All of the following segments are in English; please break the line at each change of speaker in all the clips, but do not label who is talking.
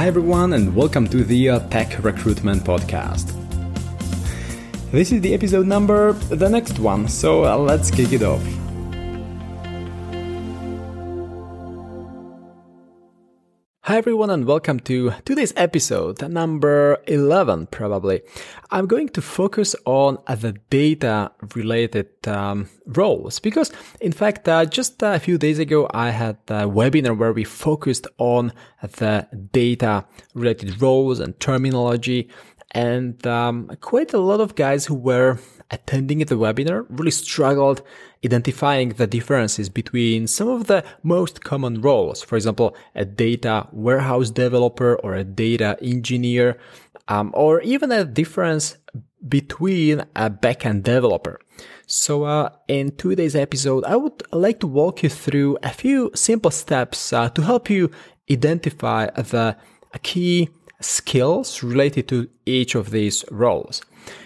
Hi, everyone, and welcome to the uh, Tech Recruitment Podcast. This is the episode number, the next one, so uh, let's kick it off. Hi everyone and welcome to today's episode, number 11 probably. I'm going to focus on the data related um, roles because in fact uh, just a few days ago I had a webinar where we focused on the data related roles and terminology and um, quite a lot of guys who were attending the webinar really struggled identifying the differences between some of the most common roles. For example, a data warehouse developer or a data engineer, um, or even a difference between a backend developer. So, uh, in today's episode, I would like to walk you through a few simple steps uh, to help you identify the key skills related to each of these roles.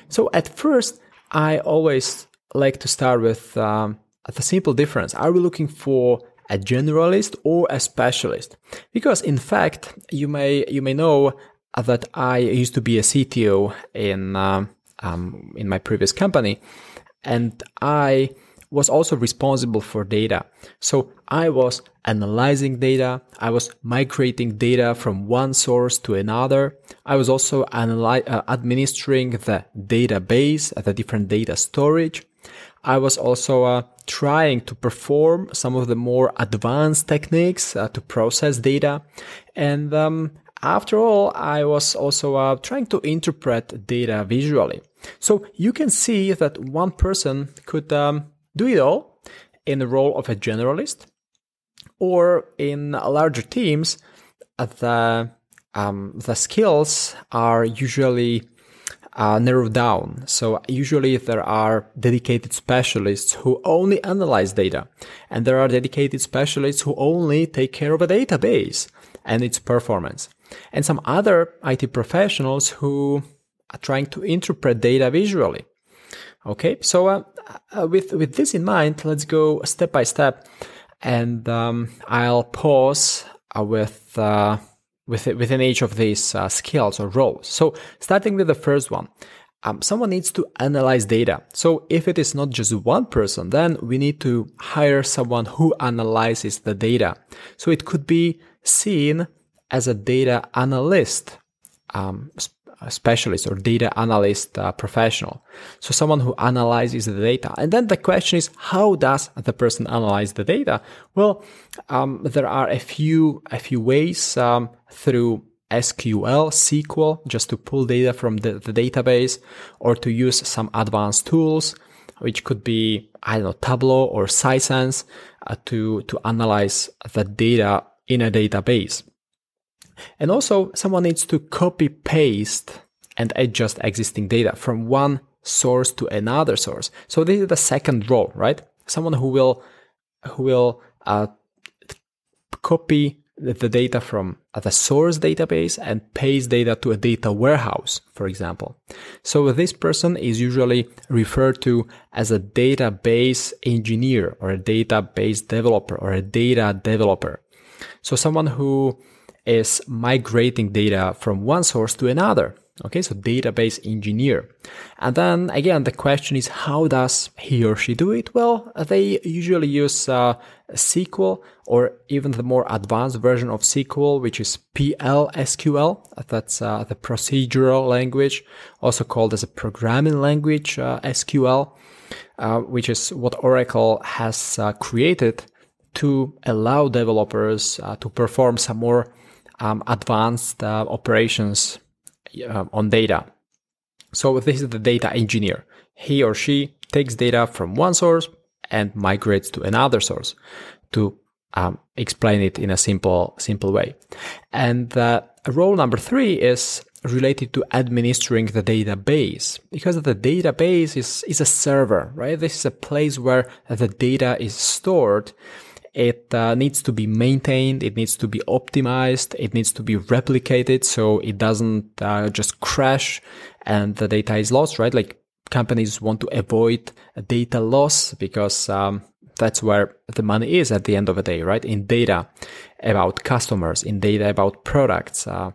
So, at first, I always like to start with um, the simple difference. Are we looking for a generalist or a specialist? Because in fact, you may you may know that I used to be a CTO in um, um, in my previous company, and I was also responsible for data. So I was analyzing data. I was migrating data from one source to another. I was also analy- uh, administering the database, the different data storage. I was also uh, trying to perform some of the more advanced techniques uh, to process data. And um, after all, I was also uh, trying to interpret data visually. So you can see that one person could um, do it all in the role of a generalist, or in larger teams, the um, the skills are usually uh, narrowed down. So usually there are dedicated specialists who only analyze data, and there are dedicated specialists who only take care of a database and its performance, and some other IT professionals who are trying to interpret data visually. Okay, so uh, uh, with with this in mind, let's go step by step, and um, I'll pause uh, with uh, within, within each of these uh, skills or roles. So starting with the first one, um, someone needs to analyze data. So if it is not just one person, then we need to hire someone who analyzes the data. So it could be seen as a data analyst, um, specialist or data analyst uh, professional. So someone who analyzes the data. And then the question is, how does the person analyze the data? Well, um, there are a few, a few ways, um, through SQL, SQL, just to pull data from the, the database or to use some advanced tools, which could be, I don't know, Tableau or Sisense uh, to, to analyze the data in a database. And also someone needs to copy paste and adjust existing data from one source to another source. So this is the second role, right? Someone who will, who will, uh, copy the data from the source database and paste data to a data warehouse, for example. So this person is usually referred to as a database engineer or a database developer or a data developer. So someone who is migrating data from one source to another. Okay, so database engineer. And then again, the question is how does he or she do it? Well, they usually use uh, SQL or even the more advanced version of SQL, which is PL/SQL. That's uh, the procedural language, also called as a programming language, uh, SQL, uh, which is what Oracle has uh, created to allow developers uh, to perform some more um, advanced uh, operations uh, on data. So this is the data engineer. He or she takes data from one source and migrates to another source to um, explain it in a simple, simple way. And uh, role number three is related to administering the database because the database is, is a server, right? This is a place where the data is stored it uh, needs to be maintained. It needs to be optimized. It needs to be replicated so it doesn't uh, just crash and the data is lost, right? Like companies want to avoid data loss because um, That's where the money is at the end of the day, right? In data about customers, in data about products. Uh,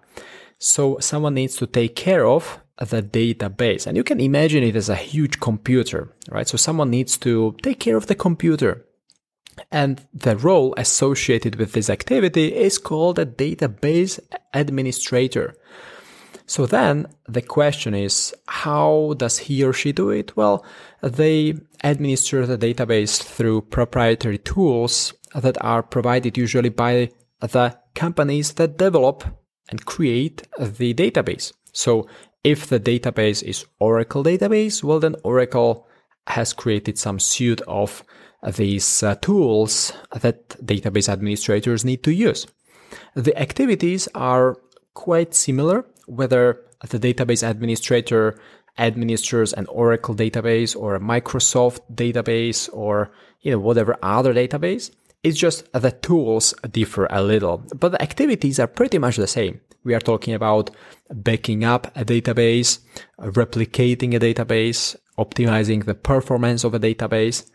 so someone needs to take care of the database. And you can imagine it as a huge computer, right? So someone needs to take care of the computer. And the role associated with this activity is called a database administrator. So then the question is, how does he or she do it? Well, they administer the database through proprietary tools that are provided usually by the companies that develop and create the database. So if the database is Oracle database, well then Oracle has created some suite of these uh, tools that database administrators need to use. The activities are quite similar, whether the database administrator administers an Oracle database or a Microsoft database or you know whatever other database. It's just the tools differ a little, but the activities are pretty much the same. We are talking about backing up a database, replicating a database, optimizing the performance of a database.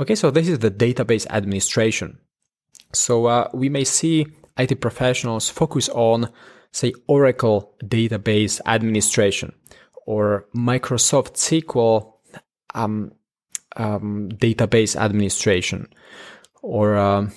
Okay, so this is the database administration. So uh, we may see IT professionals focus on, say, Oracle database administration or Microsoft SQL um, um, database administration, or um,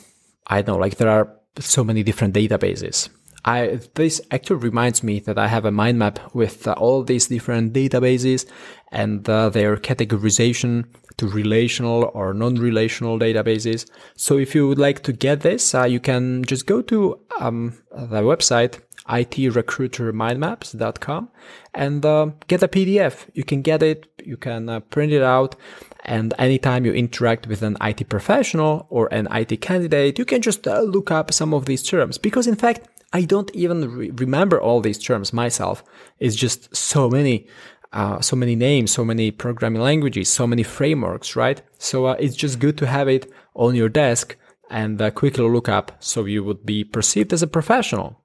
I don't know, like there are so many different databases. I this actually reminds me that I have a mind map with uh, all these different databases and uh, their categorization to relational or non-relational databases. So if you would like to get this, uh, you can just go to um, the website itrecruitermindmaps.com and uh, get a PDF. You can get it, you can uh, print it out, and anytime you interact with an IT professional or an IT candidate, you can just uh, look up some of these terms because in fact, I don't even re- remember all these terms myself. It's just so many, uh, so many names, so many programming languages, so many frameworks, right? So uh, it's just good to have it on your desk and uh, quickly look up so you would be perceived as a professional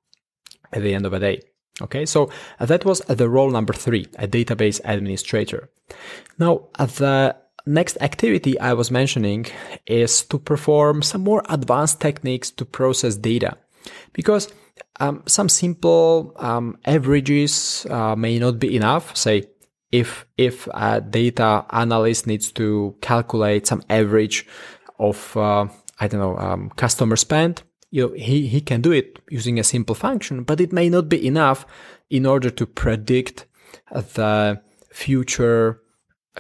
at the end of the day. Okay, so uh, that was the role number three, a database administrator. Now, uh, the next activity I was mentioning is to perform some more advanced techniques to process data because um, some simple um, averages uh, may not be enough. Say if if a data analyst needs to calculate some average of uh, I don't know um, customer spend, you know, he he can do it using a simple function, but it may not be enough in order to predict the future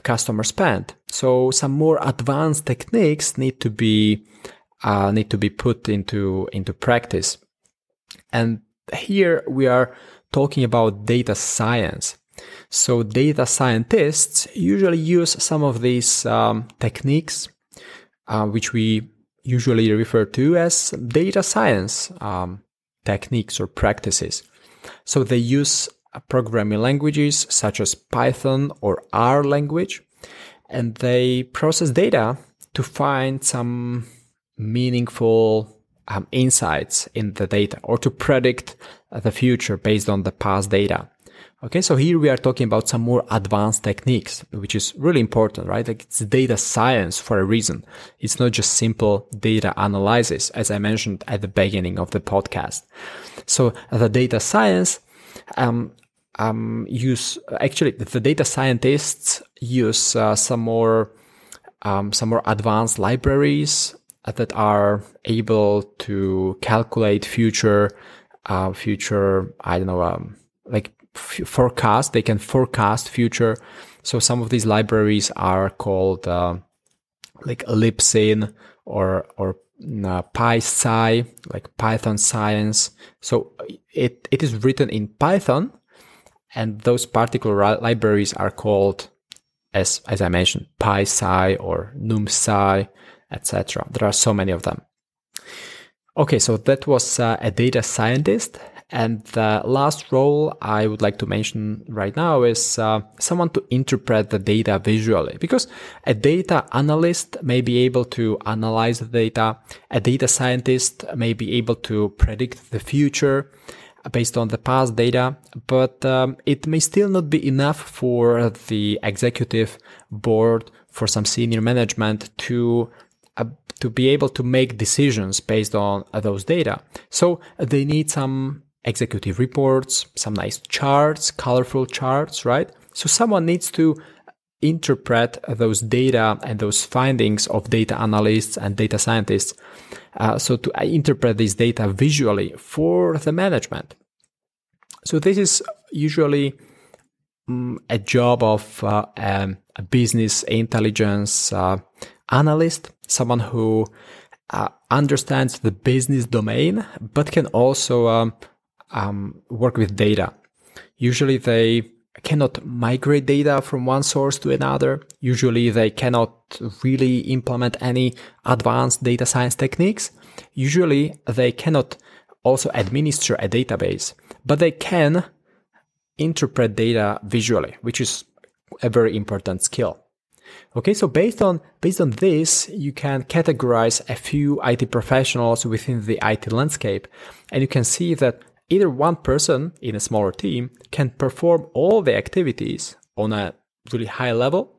customer spend. So some more advanced techniques need to be uh, need to be put into into practice. And here we are talking about data science. So data scientists usually use some of these um, techniques, uh, which we usually refer to as data science um, techniques or practices. So they use programming languages such as Python or R language, and they process data to find some meaningful um, insights in the data or to predict the future based on the past data. Okay, so here we are talking about some more advanced techniques, which is really important, right? Like it's data science for a reason. It's not just simple data analysis, as I mentioned at the beginning of the podcast. So the data science, um, um, use actually the data scientists use uh, some more um, some more advanced libraries that are able to calculate future uh, future I don't know um, like forecast they can forecast future so some of these libraries are called uh, like Libsyn or or uh, PySci like Python science so it it is written in Python and those particular libraries are called as as I mentioned PySci or NumSci etc. There are so many of them. Okay, so that was uh, a data scientist. And the last role I would like to mention right now is uh, someone to interpret the data visually. Because a data analyst may be able to analyze the data, a data scientist may be able to predict the future based on the past data, but um, it may still not be enough for the executive board, for some senior management to uh, to be able to make decisions based on those data. So they need some executive reports, some nice charts, colorful charts, right? So someone needs to interpret those data and those findings of data analysts and data scientists. Uh, so to interpret this data visually for the management. So this is usually um, a job of uh, um, a business intelligence uh, analyst, someone who uh, understands the business domain, but can also um, um, work with data. Usually they cannot migrate data from one source to another. Usually they cannot really implement any advanced data science techniques. Usually they cannot also administer a database, but they can interpret data visually, which is a very important skill. Okay, so based on based on this, you can categorize a few IT professionals within the IT landscape, and you can see that either one person in a smaller team can perform all the activities on a really high level,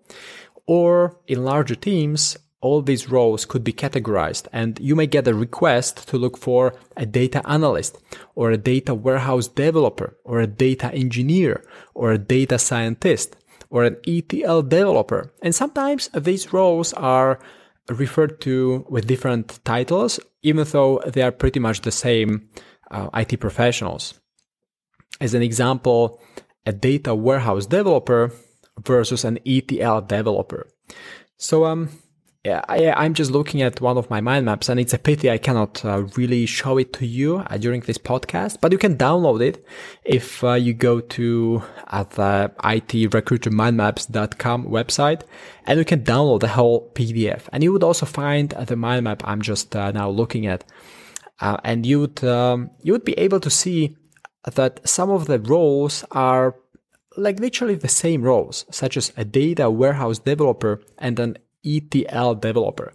or in larger teams, all these roles could be categorized and you may get a request to look for a data analyst or a data warehouse developer or a data engineer or a data scientist or an ETL developer. And sometimes these roles are referred to with different titles, even though they are pretty much the same uh, IT professionals. As an example, a data warehouse developer versus an ETL developer. So, um, I, am just looking at one of my mind maps, and it's a pity I cannot uh, really show it to you uh, during this podcast. But you can download it if uh, you go to uh, the itrecruitermindmaps.com website, and you can download the whole PDF. And you would also find the mind map I'm just uh, now looking at, uh, and you would um, you would be able to see that some of the roles are like literally the same roles, such as a data warehouse developer and an ETL developer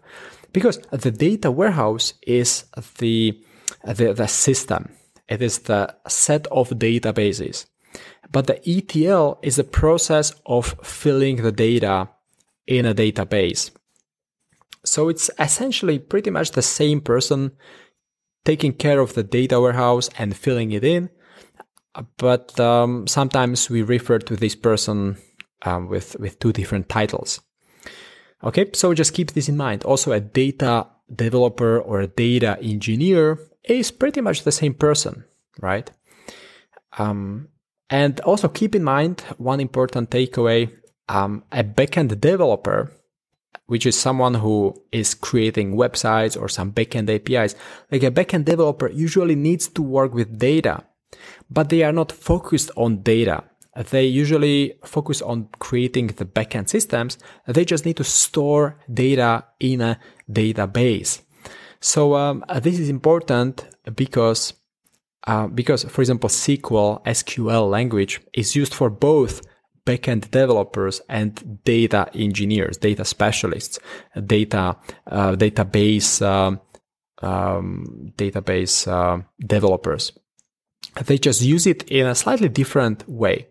because the data warehouse is the, the, the system. It is the set of databases. But the ETL is the process of filling the data in a database. So it's essentially pretty much the same person taking care of the data warehouse and filling it in. But um, sometimes we refer to this person um, with, with two different titles. Okay, so just keep this in mind. Also, a data developer or a data engineer is pretty much the same person, right? Um, and also keep in mind one important takeaway um, a backend developer, which is someone who is creating websites or some backend APIs, like a backend developer usually needs to work with data, but they are not focused on data they usually focus on creating the backend systems. They just need to store data in a database. So um, this is important because uh, because, for example, SQL SQL language is used for both backend developers and data engineers, data specialists, data uh, database um, um, database uh, developers. They just use it in a slightly different way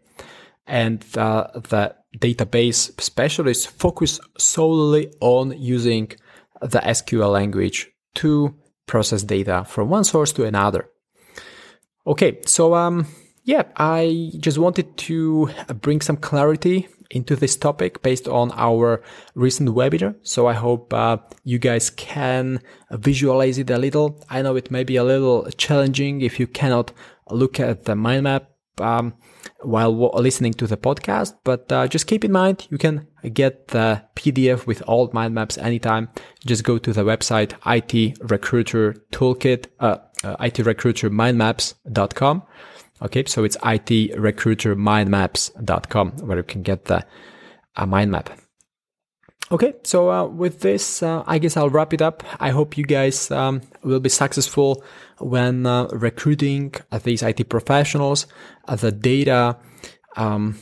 and the database specialists focus solely on using the SQL language to process data from one source to another. Okay, so um, yeah, I just wanted to bring some clarity into this topic based on our recent webinar. So I hope uh, you guys can visualize it a little. I know it may be a little challenging if you cannot look at the mind map um, while listening to the podcast. But uh, just keep in mind, you can get the PDF with all mind maps anytime. Just go to the website IT Recruiter Toolkit, uh, uh, IT Recruiter Mindmaps.com. Okay, so it's IT Recruiter Mindmaps.com where you can get the uh, mind map. Okay, so uh, with this, uh, I guess I'll wrap it up. I hope you guys um, will be successful when uh, recruiting these IT professionals. Uh, the data, um,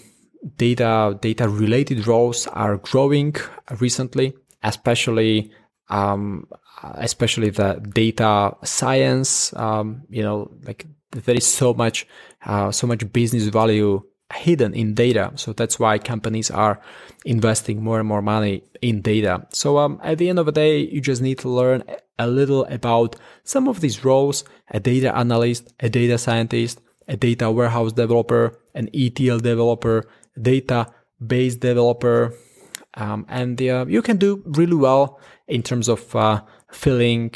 data, data related roles are growing recently, especially, um, especially the data science. Um, you know, like there is so much, uh, so much business value hidden in data. So that's why companies are investing more and more money in data. So um, at the end of the day, you just need to learn a little about some of these roles, a data analyst, a data scientist, a data warehouse developer, an ETL developer, database developer, um, and uh, you can do really well in terms of uh, filling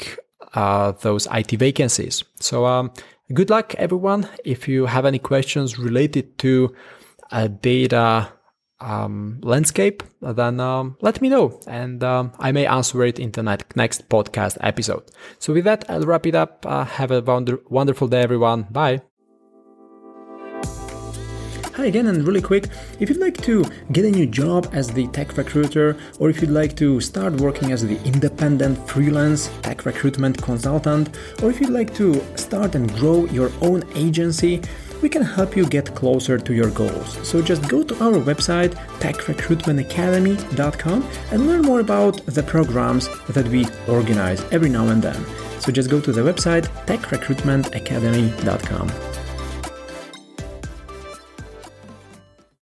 uh, those IT vacancies. So um, good luck, everyone. If you have any questions related to a data um, landscape, then um, let me know and um, I may answer it in the next podcast episode. So, with that, I'll wrap it up. Uh, have a wonder- wonderful day, everyone. Bye. Hi again, and really quick, if you'd like to get a new job as the tech recruiter, or if you'd like to start working as the independent freelance tech recruitment consultant, or if you'd like to start and grow your own agency, we can help you get closer to your goals. So just go to our website, techrecruitmentacademy.com, and learn more about the programs that we organize every now and then. So just go to the website, techrecruitmentacademy.com.